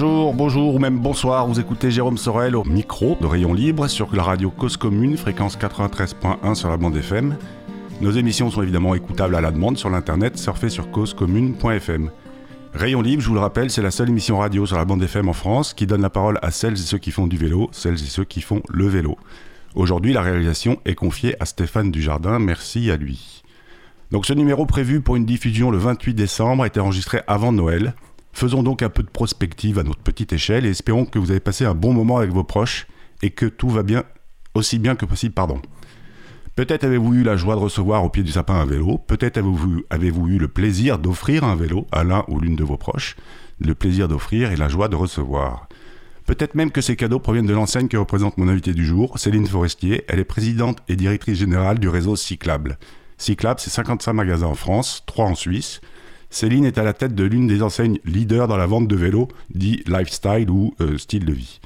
Bonjour, bonjour ou même bonsoir, vous écoutez Jérôme Sorel au micro de Rayon Libre sur la radio Cause Commune, fréquence 93.1 sur la bande FM. Nos émissions sont évidemment écoutables à la demande sur l'internet, surfez sur causecommune.fm. Rayon Libre, je vous le rappelle, c'est la seule émission radio sur la bande FM en France qui donne la parole à celles et ceux qui font du vélo, celles et ceux qui font le vélo. Aujourd'hui, la réalisation est confiée à Stéphane Dujardin, merci à lui. Donc ce numéro prévu pour une diffusion le 28 décembre a été enregistré avant Noël. Faisons donc un peu de prospective à notre petite échelle et espérons que vous avez passé un bon moment avec vos proches et que tout va bien aussi bien que possible, pardon. Peut-être avez-vous eu la joie de recevoir au pied du sapin un vélo, peut-être avez-vous avez eu le plaisir d'offrir un vélo à l'un ou l'une de vos proches, le plaisir d'offrir et la joie de recevoir. Peut-être même que ces cadeaux proviennent de l'enseigne que représente mon invité du jour, Céline Forestier. Elle est présidente et directrice générale du réseau Cyclable. Cyclable, c'est 55 magasins en France, 3 en Suisse. Céline est à la tête de l'une des enseignes leaders dans la vente de vélos, dit lifestyle ou euh, style de vie.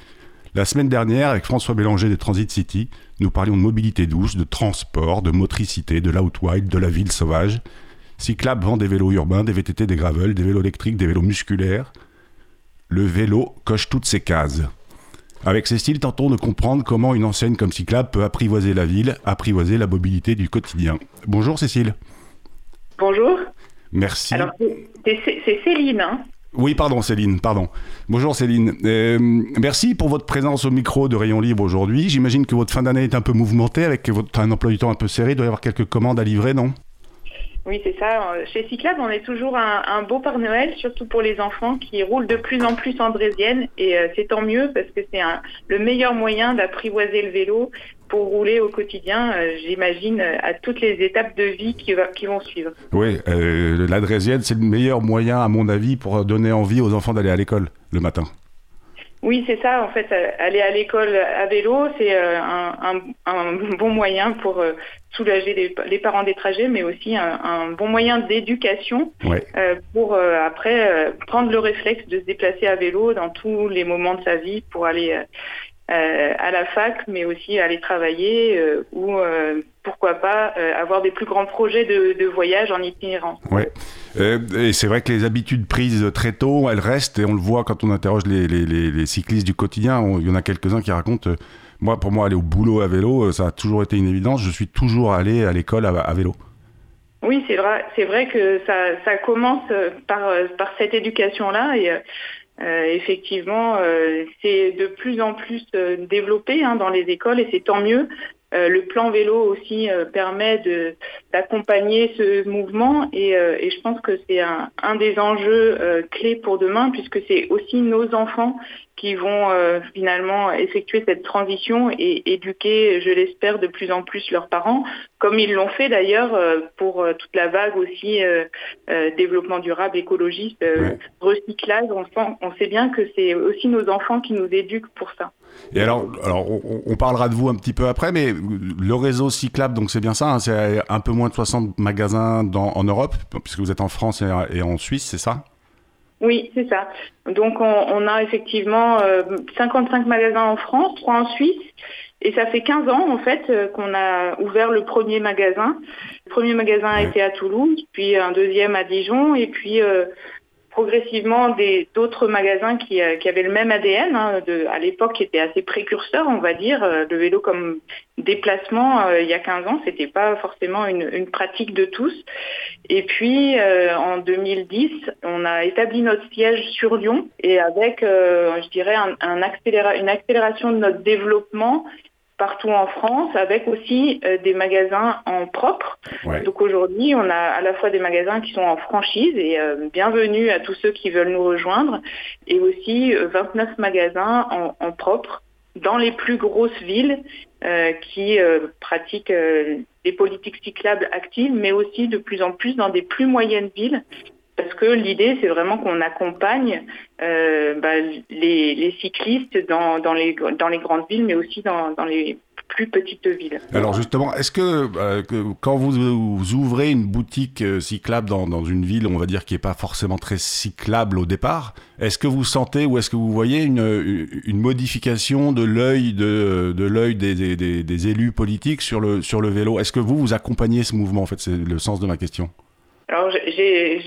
La semaine dernière, avec François Bélanger de Transit City, nous parlions de mobilité douce, de transport, de motricité, de l'outwild, de la ville sauvage. Cyclab vend des vélos urbains, des VTT, des gravels, des vélos électriques, des vélos musculaires. Le vélo coche toutes ces cases. Avec Cécile, tentons de comprendre comment une enseigne comme Cyclab peut apprivoiser la ville, apprivoiser la mobilité du quotidien. Bonjour Cécile. Bonjour. Merci. Alors, c'est Céline. Hein oui, pardon Céline, pardon. Bonjour Céline. Euh, merci pour votre présence au micro de Rayon Libre aujourd'hui. J'imagine que votre fin d'année est un peu mouvementée avec votre, un emploi du temps un peu serré. Il doit y avoir quelques commandes à livrer, non? Oui, c'est ça. Chez Cyclab, on est toujours un, beau Père Noël, surtout pour les enfants qui roulent de plus en plus en draisienne. Et euh, c'est tant mieux parce que c'est le meilleur moyen d'apprivoiser le vélo pour rouler au quotidien, euh, j'imagine, à toutes les étapes de vie qui, qui vont suivre. Oui, euh, la draisienne, c'est le meilleur moyen, à mon avis, pour donner envie aux enfants d'aller à l'école le matin. Oui, c'est ça. En fait, aller à l'école à vélo, c'est un, bon moyen pour soulager les, parents des trajets, mais aussi un, bon moyen d'éducation euh, pour euh, après euh, prendre le réflexe de se déplacer à vélo dans tous les moments de sa vie pour aller à la fac, mais aussi aller travailler ou pourquoi pas avoir des plus grands projets de, voyage en itinérant. Ouais. et c'est vrai que les habitudes prises très tôt, elles restent et on le voit quand on interroge les, les cyclistes du quotidien. il y en a quelques-uns qui racontent moi, pour moi, aller au boulot à vélo, euh, ça a toujours été une évidence. Je suis toujours allé à l'école à, vélo. Oui, c'est vrai, c'est vrai que ça, commence euh, par, euh, par cette éducation-là et effectivement, c'est de plus en plus développé hein, dans les écoles et c'est tant mieux. Le plan vélo aussi permet de d'accompagner ce mouvement et, et, je pense que c'est un, un des enjeux clés pour demain puisque c'est aussi nos enfants qui vont euh, finalement effectuer cette transition et éduquer, je l'espère, de plus en plus leurs parents, comme ils l'ont fait d'ailleurs euh, pour euh, toute la vague aussi développement durable, écologiste, recyclage. On, sent, on sait bien que c'est aussi nos enfants qui nous éduquent pour ça. Et alors, alors on, parlera de vous un petit peu après, mais le réseau cyclable, donc c'est bien ça, hein, c'est un peu moins de 60 magasins dans, en Europe, puisque vous êtes en France et en Suisse, c'est ça? Oui, c'est ça. Donc on, a effectivement 55 euh, magasins en France, 3 en Suisse. Et ça fait 15 ans en fait euh, qu'on a ouvert le premier magasin. Le premier magasin a été à Toulouse, puis un deuxième à Dijon, et puis euh, progressivement d'autres magasins qui, euh, qui, avaient le même ADN, hein, de, à l'époque qui étaient assez précurseurs, on va dire. Euh, le vélo comme déplacement, euh, il y a 15 ans, c'était pas forcément une, une, pratique de tous. Et puis, en 2010, on a établi notre siège sur Lyon et avec, je dirais, un, un accéléra une accélération de notre développement partout en France, avec aussi euh, des magasins en propre. Donc aujourd'hui, on a à la fois des magasins qui sont en franchise et euh, bienvenue à tous ceux qui veulent nous rejoindre, et aussi 29 euh, magasins en, propre dans les plus grosses villes qui pratiquent des politiques cyclables actives, mais aussi de plus en plus dans des plus moyennes villes parce que l'idée, c'est vraiment qu'on accompagne euh, bah, les, cyclistes dans, les, grandes villes, mais aussi dans, les plus petites villes. Alors justement, est-ce que, euh, quand vous, ouvrez une boutique euh, cyclable dans, une ville, on va dire qui n'est pas forcément très cyclable au départ, est-ce que vous sentez ou est-ce que vous voyez une, modification de l'œil de, de l'œil des, des, élus politiques sur le, sur le vélo? Est-ce que vous, vous accompagnez ce mouvement? En fait, c'est le sens de ma question. Alors,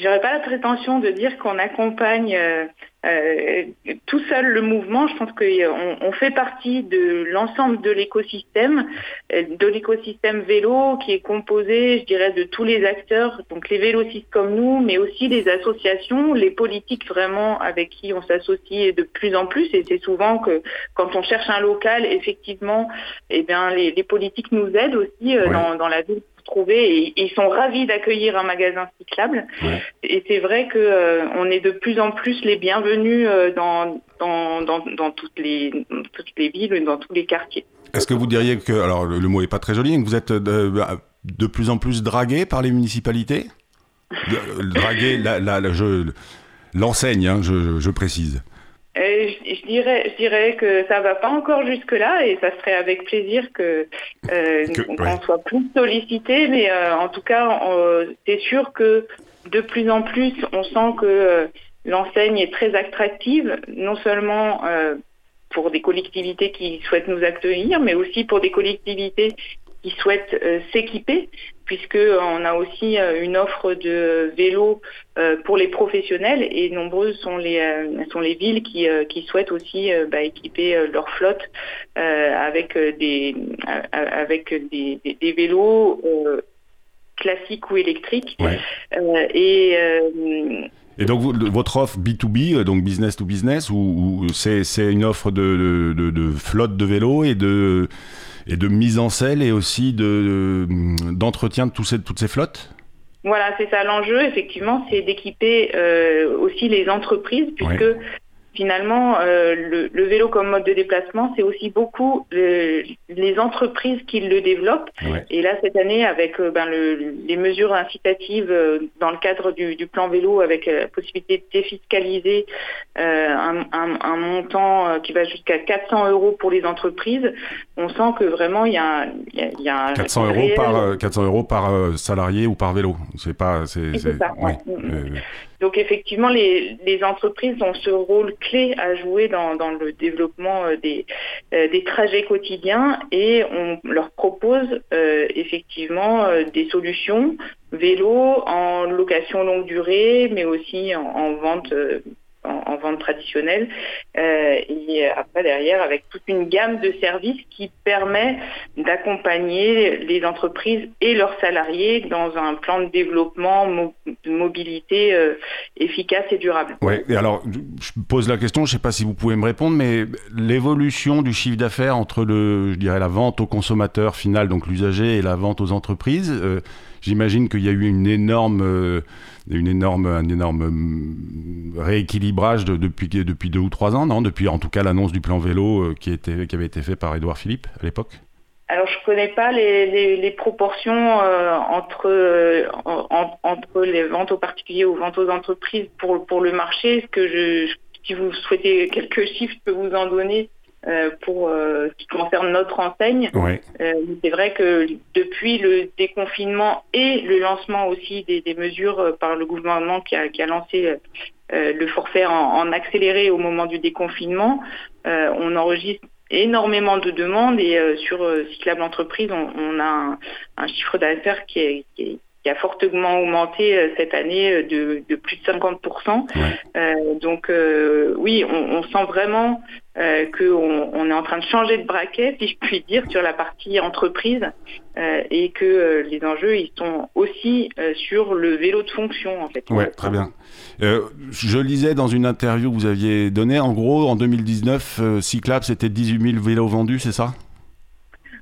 j'aurais pas la prétention de dire qu'on accompagne euh, euh, tout seul le mouvement, je pense qu'on on fait partie de l'ensemble de l'écosystème, euh, de l'écosystème vélo qui est composé, je dirais, de tous les acteurs, donc les vélocistes comme nous, mais aussi les associations, les politiques vraiment avec qui on s'associe de plus en plus. Et c'est souvent que quand on cherche un local, effectivement, eh bien les, politiques nous aident aussi euh, dans, dans la ville trouver et ils sont ravis d'accueillir un magasin cyclable. Et c'est vrai que euh, on est de plus en plus les bienvenus euh, dans, dans, dans, toutes, les, toutes les villes et dans tous les quartiers. Est-ce que vous diriez que, alors le, mot est pas très joli, que vous êtes de, de plus en plus dragué par les municipalités? Dragué, l'enseigne, hein, je, je précise. Euh, je, dirais, je dirais que ça va pas encore jusque là et ça serait avec plaisir que, euh, qu'on soit plus sollicité, mais euh, en tout cas, c'est sûr que de plus en plus, on sent que l'enseigne est très attractive, non seulement pour des collectivités qui souhaitent nous accueillir, mais aussi pour des collectivités qui souhaitent s'équiper puisque on a aussi euh, une offre de vélos euh, pour les professionnels et nombreuses sont les euh, sont les villes qui, qui souhaitent aussi bah, équiper leur flotte avec des avec des, des, vélos classiques ou électriques. Et et donc votre offre B2B, donc business to business, ou, c'est une offre de, de, de, flotte de vélos et de et de mise en selle et aussi de, d'entretien de, ces, toutes ces flottes? Voilà, c'est ça. L'enjeu, effectivement, c'est d'équiper euh, aussi les entreprises, puisque finalement, euh, le, vélo comme mode de déplacement, c'est aussi beaucoup les entreprises qui le développent. Et là, cette année, avec euh, ben, les mesures incitatives euh, dans le cadre du, plan vélo, avec la possibilité de défiscaliser un, montant qui va jusqu'à 400 euros pour les entreprises, on sent que vraiment, il y a, y a, 400 euros par 400 euros par salarié ou par vélo. C'est pas, c'est. Donc effectivement, les, entreprises ont ce rôle clé à jouer dans, le développement euh, euh, des, trajets quotidiens et on leur propose euh, effectivement des solutions vélo en location longue durée, mais aussi en vente en, vente traditionnelle. Euh, et après, derrière, avec toute une gamme de services qui permet d'accompagner les entreprises et leurs salariés dans un plan de développement de mobilité euh, efficace et durable. Oui, et alors, je pose la question, je ne sais pas si vous pouvez me répondre, mais l'évolution du chiffre d'affaires entre le, je dirais, la vente au consommateur final, donc l'usager, et la vente aux entreprises, euh, j'imagine qu'il y a eu une énorme une énorme, un énorme hum, rééquilibrage depuis, depuis deux ou trois ans, non? Depuis en tout cas l'annonce du plan vélo euh, qui, était, qui avait été fait par Édouard Philippe à l'époque? Alors je connais pas les, les, proportions euh, entre euh, entre les ventes aux particuliers ou ventes aux entreprises pour pour le marché. Ce que je, si vous souhaitez quelques chiffres, je peux vous en donner? Euh, pour euh, ce qui concerne notre enseigne. Euh, c'est vrai que depuis le déconfinement et le lancement aussi des, mesures par le gouvernement qui a, qui a lancé le forfait en, accéléré au moment du déconfinement, on enregistre énormément de demandes et sur Cyclable Entreprise, on, a un, chiffre d'affaires qui qui a fortement augmenté cette année de, plus de 50%. donc oui, on, sent vraiment euh, qu'on on est en train de changer de braquet, si je puis dire, sur la partie entreprise euh, et que euh, les enjeux, ils sont aussi sur le vélo de fonction, en fait. Oui, très bien. je lisais dans une interview que vous aviez donnée, en gros, en 2019, Cyclab, c'était 18 000 vélos vendus, c'est ça?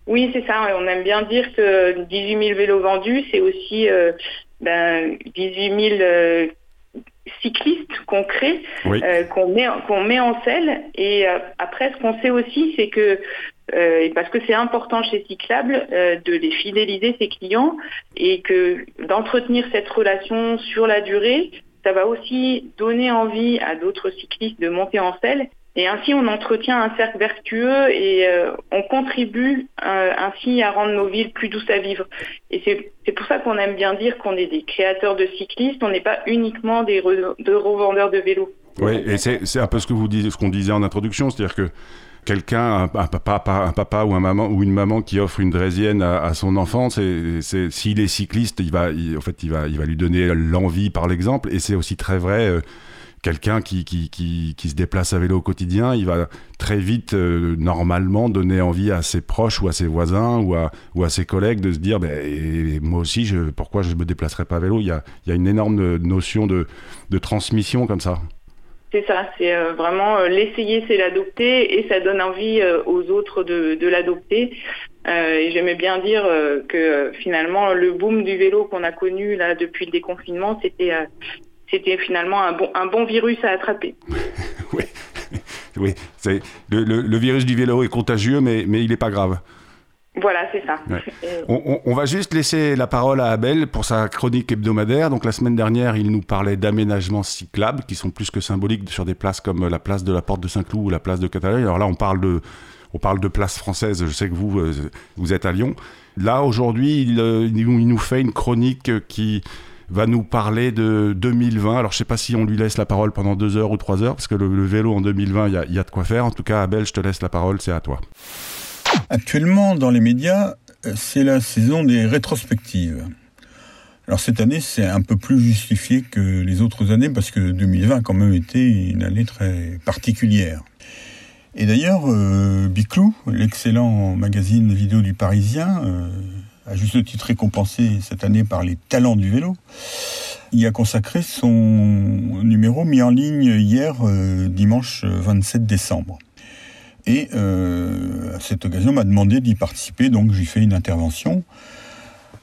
Oui, c'est ça. On aime bien dire que 18 000 vélos vendus, c'est aussi ben, 18 000 cyclistes qu'on crée, euh, qu'on met, qu'on met en selle. Et euh, après, ce qu'on sait aussi, c'est que, euh, parce que c'est important chez Cyclable, de les fidéliser ses clients et que d'entretenir cette relation sur la durée, ça va aussi donner envie à d'autres cyclistes de monter en selle et ainsi, on entretient un cercle vertueux et euh, on contribue euh, ainsi à rendre nos villes plus douces à vivre. Et c'est pour ça qu'on aime bien dire qu'on est des créateurs de cyclistes, on n'est pas uniquement des de revendeurs de vélos. Oui, et c'est un peu ce que vous qu'on disait en introduction, c'est-à-dire que quelqu'un, un, papa, un papa ou un maman ou une maman qui offre une draisienne à, son enfant, c'est s'il est cycliste, il va, en fait, il va, il va lui donner l'envie par l'exemple. Et c'est aussi très vrai. Euh, quelqu'un qui, qui, qui, se déplace à vélo au quotidien, il va très vite, euh, normalement, donner envie à ses proches ou à ses voisins ou à, ou à ses collègues de se dire ben, moi aussi, je, pourquoi je ne me déplacerai pas à vélo? Il y, a, il y a une énorme notion de, de transmission comme ça. C'est ça, c'est euh, vraiment euh, l'essayer, c'est l'adopter et ça donne envie aux autres de, de l'adopter. et j'aimais bien dire que finalement le boom du vélo qu'on a connu là depuis le déconfinement, c'était c'était finalement un bon, un bon virus à attraper. oui, oui. C'est, le, le, virus du vélo est contagieux, mais, mais il n'est pas grave. Voilà, c'est ça. On, on, va juste laisser la parole à Abel pour sa chronique hebdomadaire. Donc la semaine dernière, il nous parlait d'aménagements cyclables qui sont plus que symboliques sur des places comme la place de la Porte de Saint-Cloud ou la place de Catalogne. Alors là, on parle de, on parle de places françaises. Je sais que vous, euh, vous êtes à Lyon. Là, aujourd'hui, il, euh, il, nous fait une chronique qui va nous parler de 2020. Alors, je sais pas si on lui laisse la parole pendant deux heures ou trois heures, parce que le, vélo en 2020, il y, a, de quoi faire. En tout cas, Abel, je te laisse la parole, c'est à toi. Actuellement, dans les médias, euh, c'est la saison des rétrospectives. Alors cette année, c'est un peu plus justifié que les autres années parce que 2020 a quand même été une année très particulière. Et d'ailleurs, euh, Biclou, l'excellent magazine vidéo du Parisien, euh, à juste titre récompensé cette année par les talents du vélo, il a consacré son numéro mis en ligne hier, euh, dimanche 27 décembre. Et euh, à cette occasion, m'a demandé d'y participer, donc j'ai fait une intervention.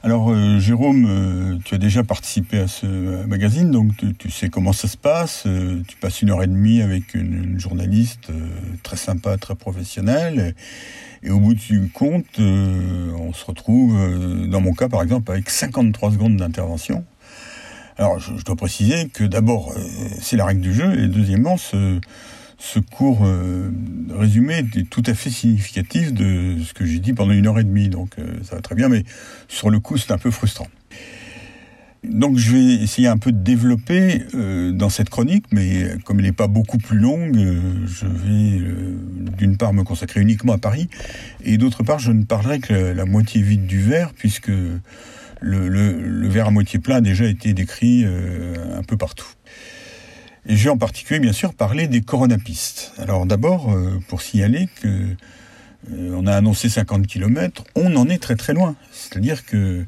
Alors euh, Jérôme, tu as déjà participé à ce magazine, donc tu, sais comment ça se passe. tu passes une heure et demie avec une, journaliste très sympa, très professionnelle. Et au bout du compte, euh, on se retrouve, euh, dans mon cas par exemple, avec 53 secondes d'intervention. Alors je, dois préciser que d'abord, euh, c'est la règle du jeu, et deuxièmement, ce, ce court résumé est tout à fait significatif de ce que j'ai dit pendant une heure et demie, donc ça va très bien, mais sur le coup, c'est un peu frustrant. Donc je vais essayer un peu de développer euh, dans cette chronique, mais comme elle n'est pas beaucoup plus longue, euh, je vais euh, d'une part me consacrer uniquement à Paris, et d'autre part je ne parlerai que la, moitié vide du verre, puisque le, verre à moitié plein a déjà été décrit un peu partout. Et je vais en particulier bien sûr parler des coronapistes. Alors d'abord, pour signaler que on a annoncé 50 km, on en est très très loin. C'est-à-dire que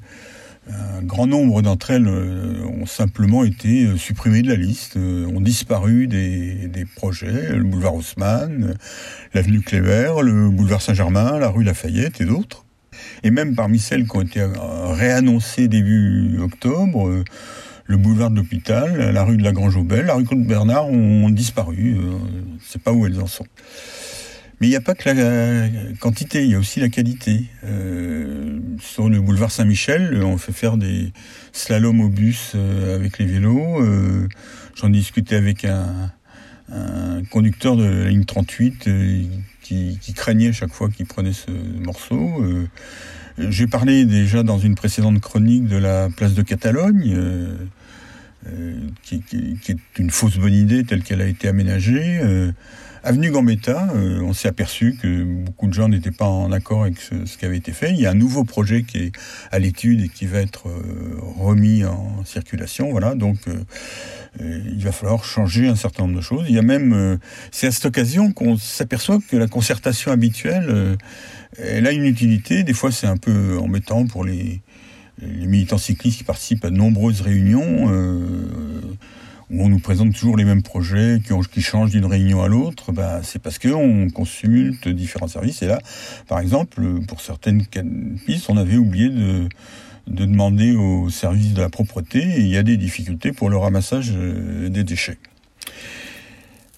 un grand nombre d'entre elles euh, ont simplement été euh, supprimées de la liste, euh, ont disparu des, des projets, le boulevard Haussmann, l'avenue Kléber, le boulevard Saint-Germain, la rue Lafayette et d'autres. Et même parmi celles qui ont été réannoncées début octobre, le boulevard de l'hôpital, la rue de la Grange-Aubel, la rue Claude Bernard ont disparu. Ne sait pas où elles en sont. Mais il n'y a pas que la quantité, il y a aussi la qualité. Euh, sur le boulevard Saint-Michel, on fait faire des slaloms au bus euh, avec les vélos. Euh, J'en discutais avec un, conducteur de la ligne 38 euh, qui, qui, craignait chaque fois qu'il prenait ce morceau. Euh, j'ai parlé déjà dans une précédente chronique de la place de Catalogne. Qui, qui, est une fausse bonne idée telle qu'elle a été aménagée. Avenue Gambetta, euh, on s'est aperçu que beaucoup de gens n'étaient pas en accord avec ce, qui avait été fait. Il y a un nouveau projet qui est à l'étude et qui va être euh, remis en circulation. Voilà, donc euh, il va falloir changer un certain nombre de choses. Il y a même, c'est à cette occasion qu'on s'aperçoit que la concertation habituelle, elle a une utilité. Des fois, c'est un peu embêtant pour les, les militants cyclistes qui participent à nombreuses réunions où on nous présente toujours les mêmes projets qui, changent d'une réunion à l'autre, bah, c'est parce qu'on consulte différents services. Et là, par exemple, pour certaines pistes, on avait oublié de, de demander au service de la propreté et il y a des difficultés pour le ramassage euh, des déchets.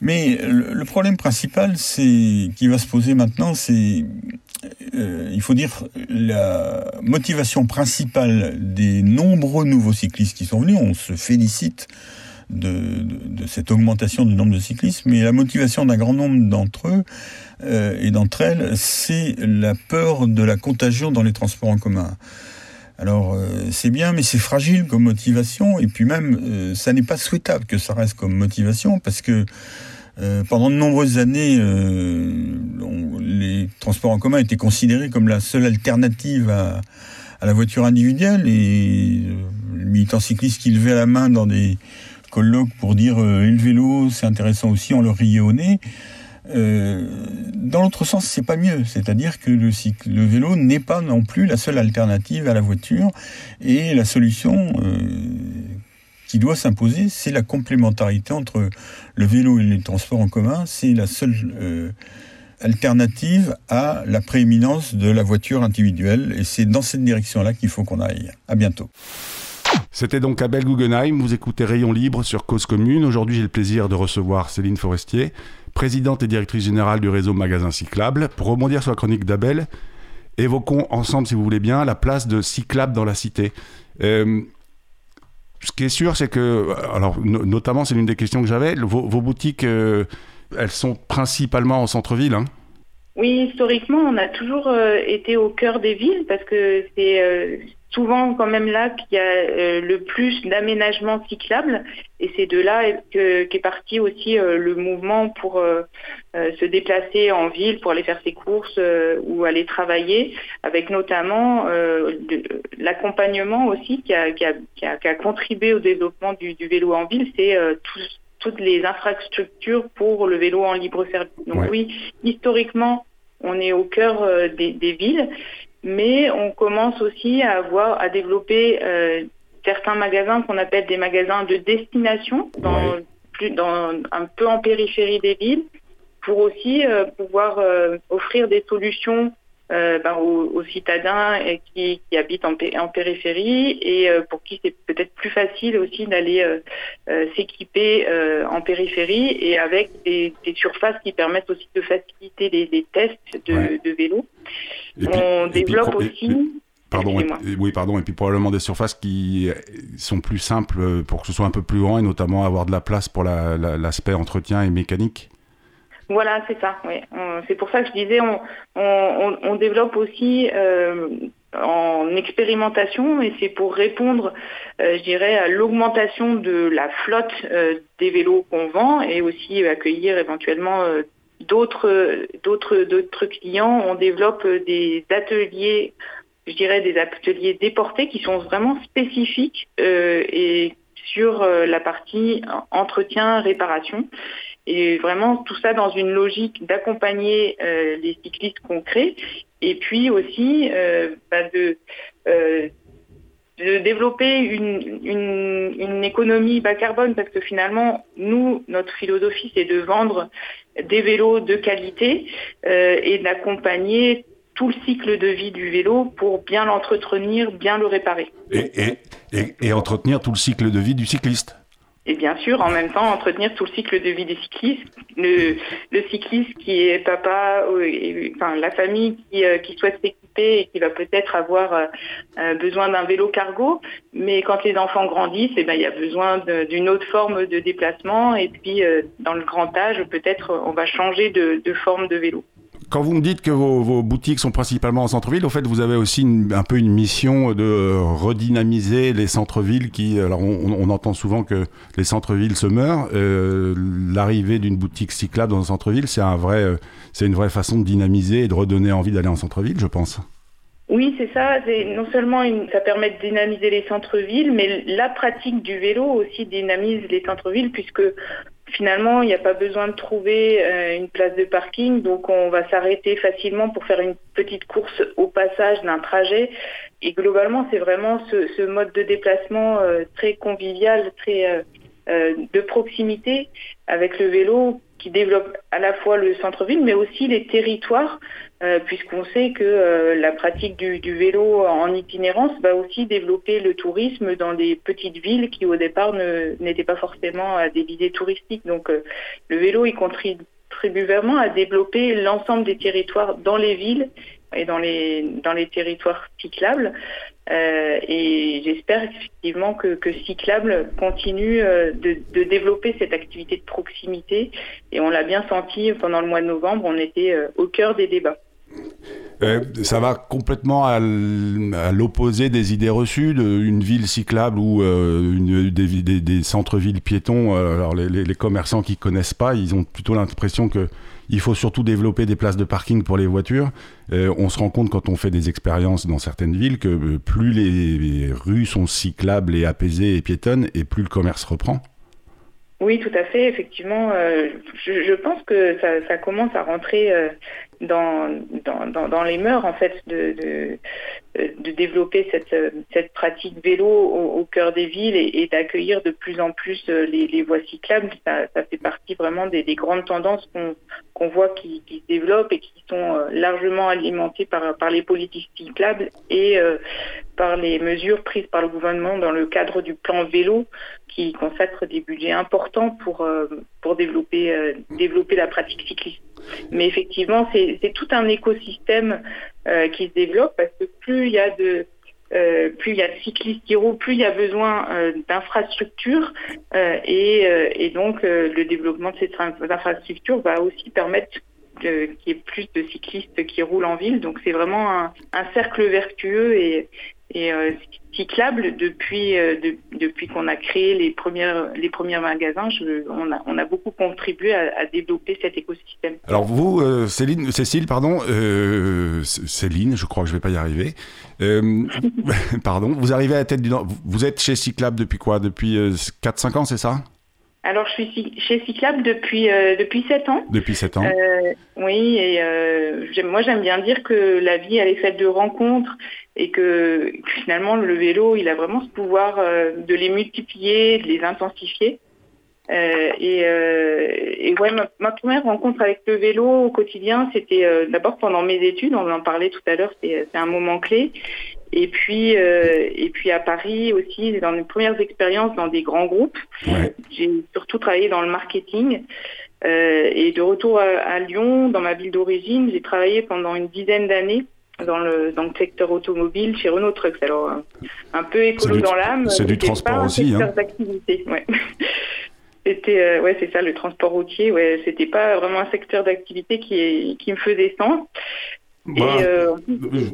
Mais le problème principal, c'est qui va se poser maintenant, c'est euh, il faut dire la motivation principale des nombreux nouveaux cyclistes qui sont venus. On se félicite de, de, cette augmentation du nombre de cyclistes, mais la motivation d'un grand nombre d'entre eux euh, et d'entre elles, c'est la peur de la contagion dans les transports en commun. Alors euh, c'est bien, mais c'est fragile comme motivation, et puis même euh, ça n'est pas souhaitable que ça reste comme motivation, parce que pendant de nombreuses années, les transports en commun étaient considérés comme la seule alternative à, la voiture individuelle, et les militants cyclistes qui levaient la main dans des colloques pour dire le vélo c'est intéressant aussi, on leur riait au nez. Dans l'autre sens, c'est pas mieux. C'est-à-dire que le, vélo n'est pas non plus la seule alternative à la voiture et la solution qui doit s'imposer, c'est la complémentarité entre le vélo et les transports en commun. C'est la seule euh, alternative à la prééminence de la voiture individuelle. Et c'est dans cette direction-là qu'il faut qu'on aille. À bientôt. C'était donc Abel Guggenheim. Vous écoutez Rayon Libre sur Cause Commune. Aujourd'hui, j'ai le plaisir de recevoir Céline Forestier, présidente et directrice générale du réseau Magasin Cyclable. Pour rebondir sur la chronique d'Abel, évoquons ensemble, si vous voulez bien, la place de Cyclable dans la cité. Euh, ce qui est sûr, c'est que, alors notamment, c'est l'une des questions que j'avais, vos, boutiques, euh, elles sont principalement en centre-ville. Hein? Oui, historiquement, on a toujours euh, été au cœur des villes parce que c'est souvent quand même là qu'il y a euh, le plus d'aménagements cyclables. Et c'est de là qu'est parti aussi euh, le mouvement pour euh, se déplacer en ville pour aller faire ses courses ou aller travailler avec notamment l'accompagnement aussi qui a, qui, a, qui, a, contribué au développement du, du vélo en ville. C'est toutes les infrastructures pour le vélo en libre service donc oui historiquement on est au cœur des, des villes mais on commence aussi à avoir à développer euh, certains magasins qu'on appelle des magasins de destination dans, plus, dans un peu en périphérie des villes pour aussi euh, pouvoir euh, offrir des solutions ben, aux, citadins qui, qui habitent en, en, périphérie et pour qui c'est peut-être plus facile aussi d'aller s'équiper en périphérie et avec des, des, surfaces qui permettent aussi de faciliter les, tests de, de vélo on développe aussi. Pardon, oui, pardon, et puis probablement des surfaces qui sont plus simples pour que ce soit un peu plus grand et notamment avoir de la place pour l'aspect entretien et mécanique. Voilà, c'est ça. Oui. C'est pour ça que je disais, on, développe aussi euh, en expérimentation et c'est pour répondre, euh, je dirais, à l'augmentation de la flotte euh, des vélos qu'on vend et aussi accueillir éventuellement d'autres d'autres d'autres clients, on développe des ateliers, je dirais des ateliers déportés qui sont vraiment spécifiques euh, et sur euh, la partie entretien, réparation. Et vraiment tout ça dans une logique d'accompagner euh, les cyclistes concrets et puis aussi bah de de développer une, économie bas carbone. Parce que finalement, nous, notre philosophie, c'est de vendre des vélos de qualité euh, et d'accompagner tout le cycle de vie du vélo pour bien l'entretenir, bien le réparer. Et, entretenir tout le cycle de vie du cycliste et bien sûr, en même temps, entretenir tout le cycle de vie des cyclistes. Le, cycliste qui est papa, euh, enfin la famille qui, euh, qui souhaite s'équiper et qui va peut-être avoir euh, besoin d'un vélo cargo, mais quand les enfants grandissent, eh ben, il y a besoin d'une autre forme de déplacement. Et puis, dans le grand âge, peut-être on va changer de forme de vélo. Quand vous me dites que vos, boutiques sont principalement en centre-ville, au fait, vous avez aussi un peu une mission de redynamiser les centres-villes qui, alors on, entend souvent que les centres-villes se meurent. Euh, l'arrivée d'une boutique cyclable dans un centre-ville, c'est un vrai, euh, c'est une vraie façon de dynamiser et de redonner envie d'aller en centre-ville, je pense. Oui, c'est ça. Non seulement ça permet de dynamiser les centres-villes, mais la pratique du vélo aussi dynamise les centres-villes puisque finalement, il n'y a pas besoin de trouver euh, une place de parking, donc on va s'arrêter facilement pour faire une petite course au passage d'un trajet. Et globalement, c'est vraiment ce, mode de déplacement euh, très convivial, très euh, de proximité avec le vélo qui développe à la fois le centre-ville, mais aussi les territoires, euh, puisqu'on sait que euh, la pratique du, du, vélo en itinérance va aussi développer le tourisme dans des petites villes qui au départ n'étaient pas forcément à des visées touristiques. Donc euh, le vélo, il contribue vraiment à développer l'ensemble des territoires dans les villes et dans les, dans les territoires cyclables. Euh, et j'espère effectivement que, que Cyclable continue euh, de, développer cette activité de proximité. Et on l'a bien senti pendant le mois de novembre, on était euh, au cœur des débats. Euh, ça va complètement à l'opposé des idées reçues d'une ville cyclable ou euh, des, centres-villes piétons. Alors les, commerçants qui connaissent pas, ils ont plutôt l'impression que il faut surtout développer des places de parking pour les voitures. Euh, on se rend compte quand on fait des expériences dans certaines villes que euh, plus les rues sont cyclables et apaisées et piétonnes, et plus le commerce reprend. Oui, tout à fait. Effectivement, je, pense que ça, commence à rentrer dans, dans, dans, les mœurs en fait de, de, développer cette, cette pratique vélo au, cœur des villes et, d'accueillir de plus en plus euh, les, voies cyclables. Ça, ça, fait partie vraiment des, des grandes tendances qu'on qu'on voit qui, qui, se développent et qui sont euh, largement alimentées par, par les politiques cyclables et euh, par les mesures prises par le gouvernement dans le cadre du plan vélo qui consacre des budgets importants pour, pour développer, développer la pratique cycliste. Mais effectivement, c'est tout un écosystème euh, qui se développe parce que plus il y a de euh, plus il y a de cyclistes qui roulent, plus il y a besoin euh, d'infrastructures et, et, donc le développement de ces infrastructures va aussi permettre qu'il y ait plus de cyclistes qui roulent en ville. Donc c'est vraiment un, un, cercle vertueux et, et euh, cyclable depuis euh, depuis qu'on a créé les premières les premiers magasins. Je, on, a, on a beaucoup contribué à, à développer cet écosystème. Alors vous, euh, Céline, Cécile, pardon, euh, Céline, je crois que je vais pas y arriver. Euh, pardon, vous arrivez à la tête du Vous êtes chez Cyclable depuis quoi? Depuis 4-5 ans, c'est ça? Alors, je suis chez Cyclable depuis euh, depuis sept ans. Depuis sept ans. Euh, oui, et euh, moi j'aime bien dire que la vie elle est faite de rencontres et que finalement le vélo il a vraiment ce pouvoir de les multiplier, de les intensifier. et, et ouais, ma, première rencontre avec le vélo au quotidien, c'était d'abord pendant mes études. On en parlait tout à l'heure, c'est un moment clé. Et puis, euh, et puis à Paris aussi, dans mes premières expériences dans des grands groupes. J'ai surtout travaillé dans le marketing. Euh, et de retour à, Lyon, dans ma ville d'origine, j'ai travaillé pendant une dizaine d'années dans le, dans le secteur automobile chez Renault Trucks. Alors, un, peu écolo dans l'âme. C'est du transport aussi. Hein. d'activité, ouais. C'était euh, ouais c'est ça le transport routier ouais c'était pas vraiment un secteur d'activité qui qui me faisait sens et bah, euh,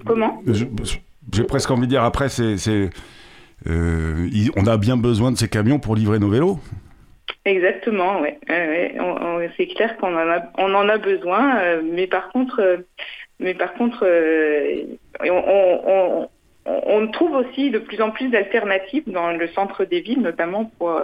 comment? j'ai presque envie de dire après, c'est, euh, on a bien besoin de ces camions pour livrer nos vélos. Exactement, ouais. c'est clair qu'on en a, on en a besoin, euh, mais par contre, euh, mais par contre, on, on, trouve aussi de plus en plus d'alternatives dans le centre des villes, notamment pour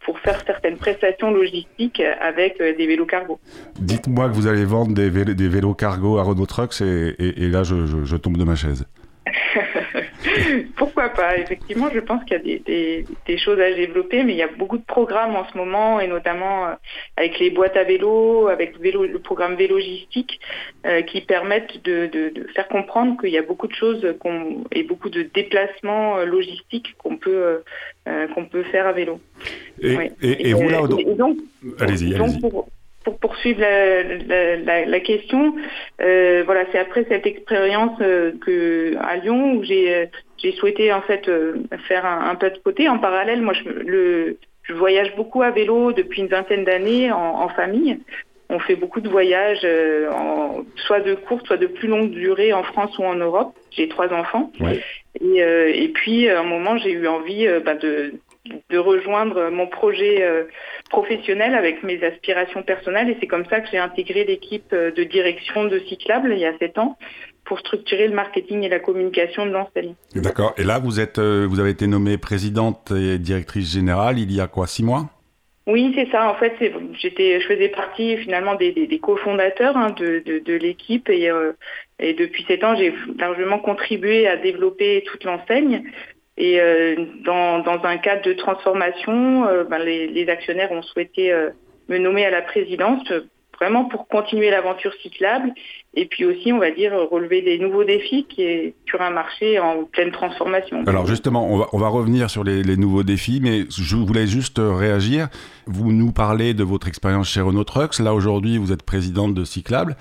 pour faire certaines prestations logistiques avec des vélos cargo. Dites-moi que vous allez vendre des, vélos, cargo à Renault Trucks et, et, là je, tombe de ma chaise. Pourquoi pas Effectivement, je pense qu'il y a des, des, choses à développer, mais il y a beaucoup de programmes en ce moment, et notamment euh, avec les boîtes à vélo, avec le, vélo, le programme Vélogistique, euh, qui permettent de, de, de, faire comprendre qu'il y a beaucoup de choses et beaucoup de déplacements euh, logistiques qu'on peut, qu'on peut faire à vélo. Et, et, vous là, allez-y, allez-y pour poursuivre la, la, question, euh, voilà, c'est après cette expérience euh, que à Lyon où j'ai euh, j'ai souhaité en fait faire un, un, peu de côté. En parallèle, moi, je, le, je voyage beaucoup à vélo depuis une vingtaine d'années en, en, famille. On fait beaucoup de voyages, en, soit de courte, soit de plus longue durée en France ou en Europe. J'ai trois enfants. Et, et, puis, à un moment, j'ai eu envie bah, de, de rejoindre mon projet euh, professionnel avec mes aspirations personnelles et c'est comme ça que j'ai intégré l'équipe euh, de direction de Cyclable il y a sept ans pour structurer le marketing et la communication de l'enseigne. D'accord. Et là, vous êtes, euh, vous avez été nommée présidente et directrice générale il y a quoi, six mois? Oui, c'est ça. En fait, j'étais, je faisais partie finalement des, des, cofondateurs hein, de, de, de l'équipe et, et depuis sept ans, j'ai largement contribué à développer toute l'enseigne. Et euh, dans, un cadre de transformation, euh, ben les, actionnaires ont souhaité euh, me nommer à la présidence vraiment pour continuer l'aventure cyclable et puis aussi, on va dire, relever des nouveaux défis qui est sur un marché en pleine transformation. Alors justement, on va, on va revenir sur les, les, nouveaux défis, mais je voulais juste réagir. Vous nous parlez de votre expérience chez Renault Trucks. Là, aujourd'hui, vous êtes présidente de Cyclable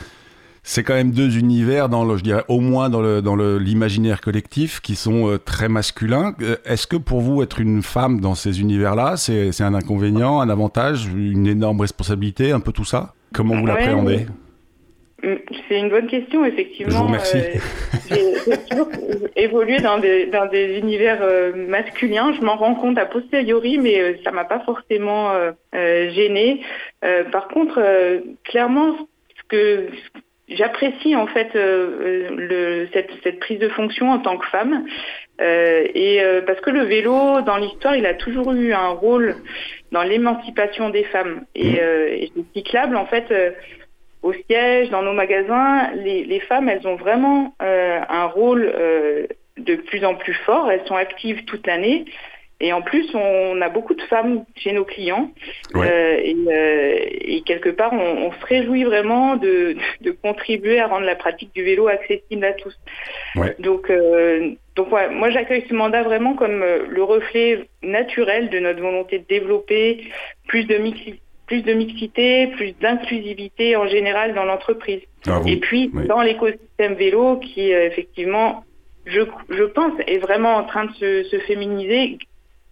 c'est quand même deux univers dans le, je dirais au moins dans le dans le l'imaginaire collectif qui sont euh, très masculins. Euh, est-ce que pour vous être une femme dans ces univers-là, c'est un inconvénient, un avantage, une énorme responsabilité, un peu tout ça? Comment vous l'appréhendez? Mm, c'est une bonne question, effectivement. Je vous remercie. Euh, j'ai toujours évolué dans des, dans des univers masculins. Je m'en rends compte a posteriori, mais ça m'a pas forcément gênée. par contre, clairement, ce que J'apprécie en fait euh, euh, le, cette, cette, prise de fonction en tant que femme et parce que le vélo, dans l'histoire, il a toujours eu un rôle dans l'émancipation des femmes. Et, mmh. et les cyclables, en fait, au siège, dans nos magasins, les, les femmes, elles ont vraiment un rôle de plus en plus fort. Elles sont actives toute l'année. Et en plus, on a beaucoup de femmes chez nos clients. Euh, euh, et, quelque part, on, se réjouit vraiment de, de, contribuer à rendre la pratique du vélo accessible à tous. Donc, euh, donc moi, j'accueille ce mandat vraiment comme le reflet naturel de notre volonté de développer plus de mixité plus de mixité, plus d'inclusivité en général dans l'entreprise. et puis dans l'écosystème vélo qui effectivement, je, je pense, est vraiment en train de se, se féminiser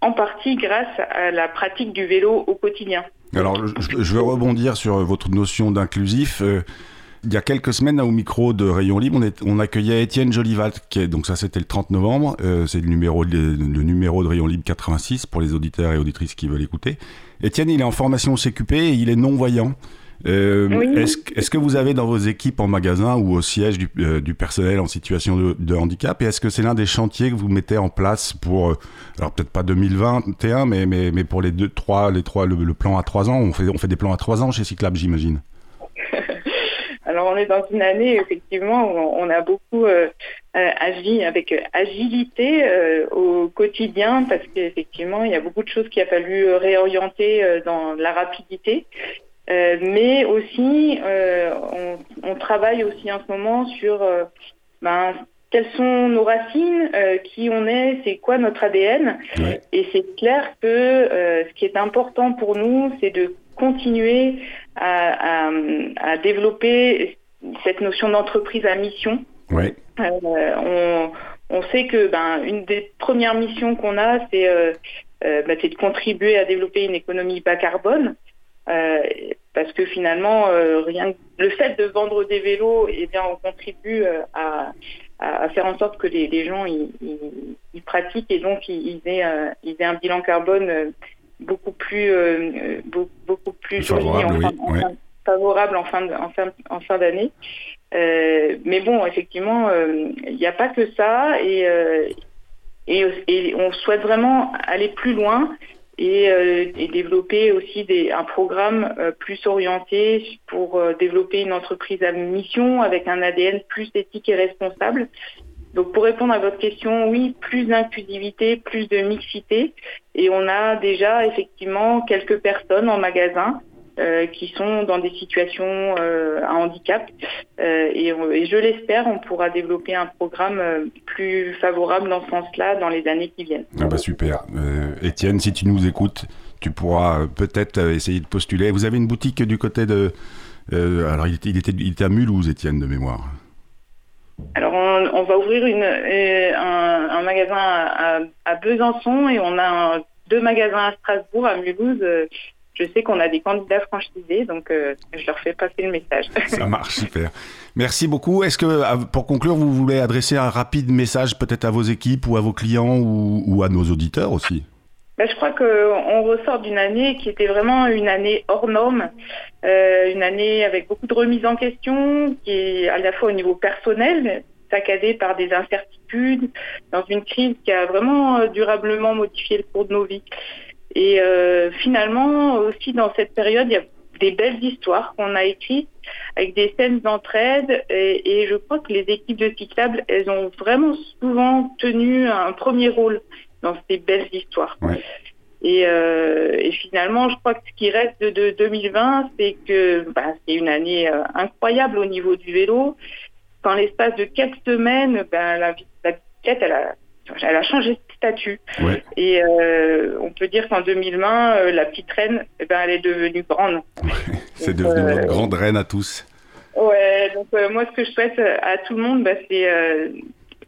en partie grâce à la pratique du vélo au quotidien. Alors, je, vais rebondir sur votre notion d'inclusif. Euh, il y a quelques semaines, au micro de Rayon Libre, on, accueillait Étienne Jolivat, qui est, donc ça c'était le 30 novembre, euh, c'est le numéro, le, numéro de Rayon Libre 86 pour les auditeurs et auditrices qui veulent écouter. Étienne, il est en formation CQP et il est non-voyant. Euh, est-ce, que vous avez dans vos équipes en magasin ou au siège du, euh, personnel en situation de, handicap Et est-ce que c'est l'un des chantiers que vous mettez en place pour, euh, alors peut-être pas 2021, mais, mais, mais pour les deux, trois, les trois, le, plan à trois ans on fait, on fait des plans à trois ans chez Cyclab, j'imagine Alors on est dans une année effectivement où on a beaucoup agi avec agilité au quotidien parce qu'effectivement il y a beaucoup de choses qu'il a fallu réorienter dans la rapidité. Euh, mais aussi, euh, on, on, travaille aussi en ce moment sur euh, ben, quelles sont nos racines, qui on est, c'est quoi notre ADN. Et c'est clair que ce qui est important pour nous, c'est de continuer à, à, à, développer cette notion d'entreprise à mission. Ouais. on, on sait que ben, une des premières missions qu'on a, c'est ben, de contribuer à développer une économie bas carbone. Euh, parce que finalement, euh, rien, le fait de vendre des vélos, eh bien, on contribue euh, à, à, faire en sorte que les, les gens ils, pratiquent et donc ils, aient, un bilan carbone beaucoup plus beaucoup, plus favorable, favorable en fin en fin, en fin d'année. Mais bon, effectivement, il n'y a pas que ça et, et, et on souhaite vraiment aller plus loin et, euh, et, développer aussi des, un programme euh, plus orienté pour euh, développer une entreprise à mission avec un ADN plus éthique et responsable. Donc pour répondre à votre question, oui, plus d'inclusivité, plus de mixité. Et on a déjà effectivement quelques personnes en magasin euh, qui sont dans des situations euh, à handicap. Euh, et, et, je l'espère, on pourra développer un programme plus favorable dans ce sens-là dans les années qui viennent. Ah bah super. Étienne, si tu nous écoutes, tu pourras peut-être essayer de postuler. Vous avez une boutique du côté de... alors il était, il, était, il était à Mulhouse, Étienne, de mémoire. Alors on, on va ouvrir une, un, un, magasin à, à, Besançon et on a deux magasins à Strasbourg, à Mulhouse je sais qu'on a des candidats franchisés, donc euh, je leur fais passer le message. Ça marche, super. Merci beaucoup. Est-ce que, pour conclure, vous voulez adresser un rapide message peut-être à vos équipes ou à vos clients ou, à nos auditeurs aussi? Ben, je crois qu'on ressort d'une année qui était vraiment une année hors norme, euh, une année avec beaucoup de remises en question, qui est à la fois au niveau personnel, saccadée par des incertitudes, dans une crise qui a vraiment euh, durablement modifié le cours de nos vies. Et euh, finalement, aussi dans cette période, il y a des belles histoires qu'on a écrites avec des scènes d'entraide et, et, je crois que les équipes de cyclables, elles ont vraiment souvent tenu un premier rôle dans ces belles histoires. Ouais. Et, euh, et, finalement, je crois que ce qui reste de, de 2020, c'est que bah, c'est une année euh, incroyable au niveau du vélo. Dans l'espace de quelques semaines, ben, la, la bicyclette, elle a elle a changé de statut. Et euh, on peut dire qu'en 2020, euh, la petite reine, eh ben, elle est devenue grande. c'est devenu notre euh, grande reine à tous. Ouais, donc moi, ce que je souhaite à tout le monde, bah, c'est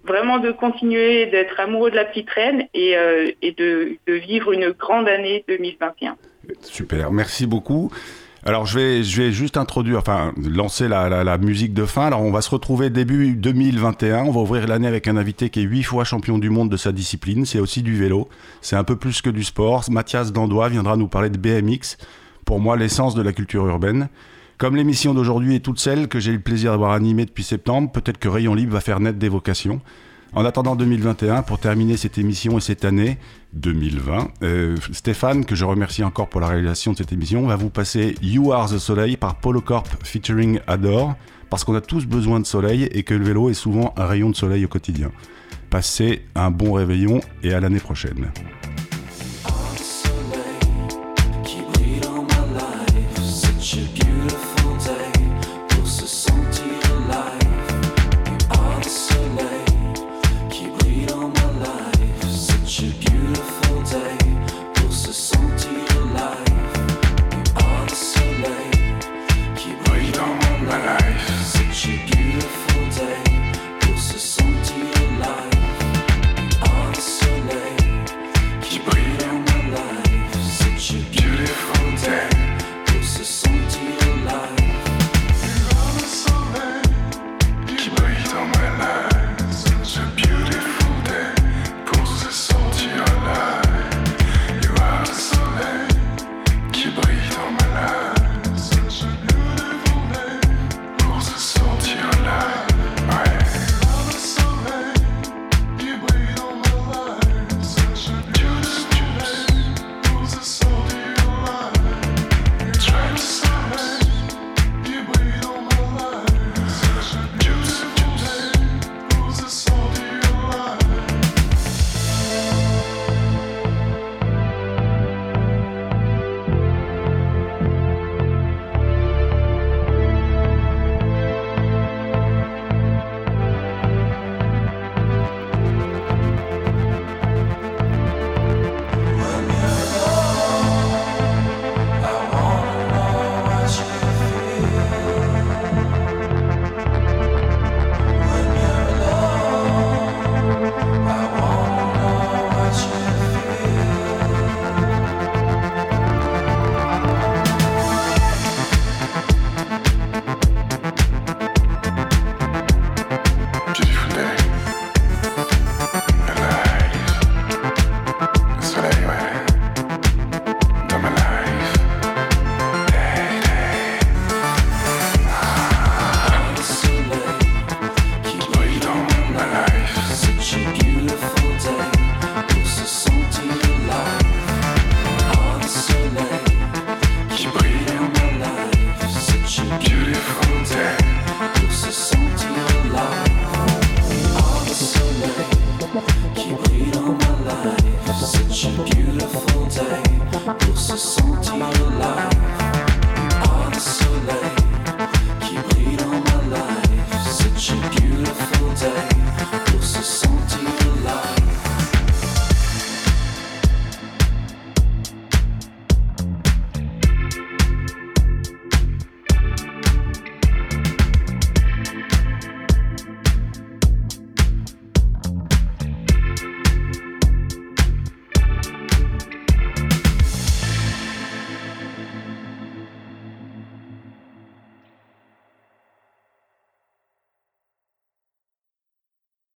vraiment de continuer d'être amoureux de la petite reine et, et de, de vivre une grande année 2021. Super, merci beaucoup. Alors je vais, juste introduire, enfin lancer la, musique de fin. Alors on va se retrouver début 2021. On va ouvrir l'année avec un invité qui est huit fois champion du monde de sa discipline. C'est aussi du vélo. C'est un peu plus que du sport. Mathias Dandois viendra nous parler de BMX. Pour moi, l'essence de la culture urbaine. Comme l'émission d'aujourd'hui est toute celle que j'ai eu le plaisir d'avoir animée depuis septembre, peut-être que Rayon Libre va faire naître des vocations. En attendant 2021, pour terminer cette émission et cette année 2020, euh, Stéphane, que je remercie encore pour la réalisation de cette émission, va vous passer You Are the Soleil par Polo Corp featuring Adore, parce qu'on a tous besoin de soleil et que le vélo est souvent un rayon de soleil au quotidien. Passez un bon réveillon et à l'année prochaine.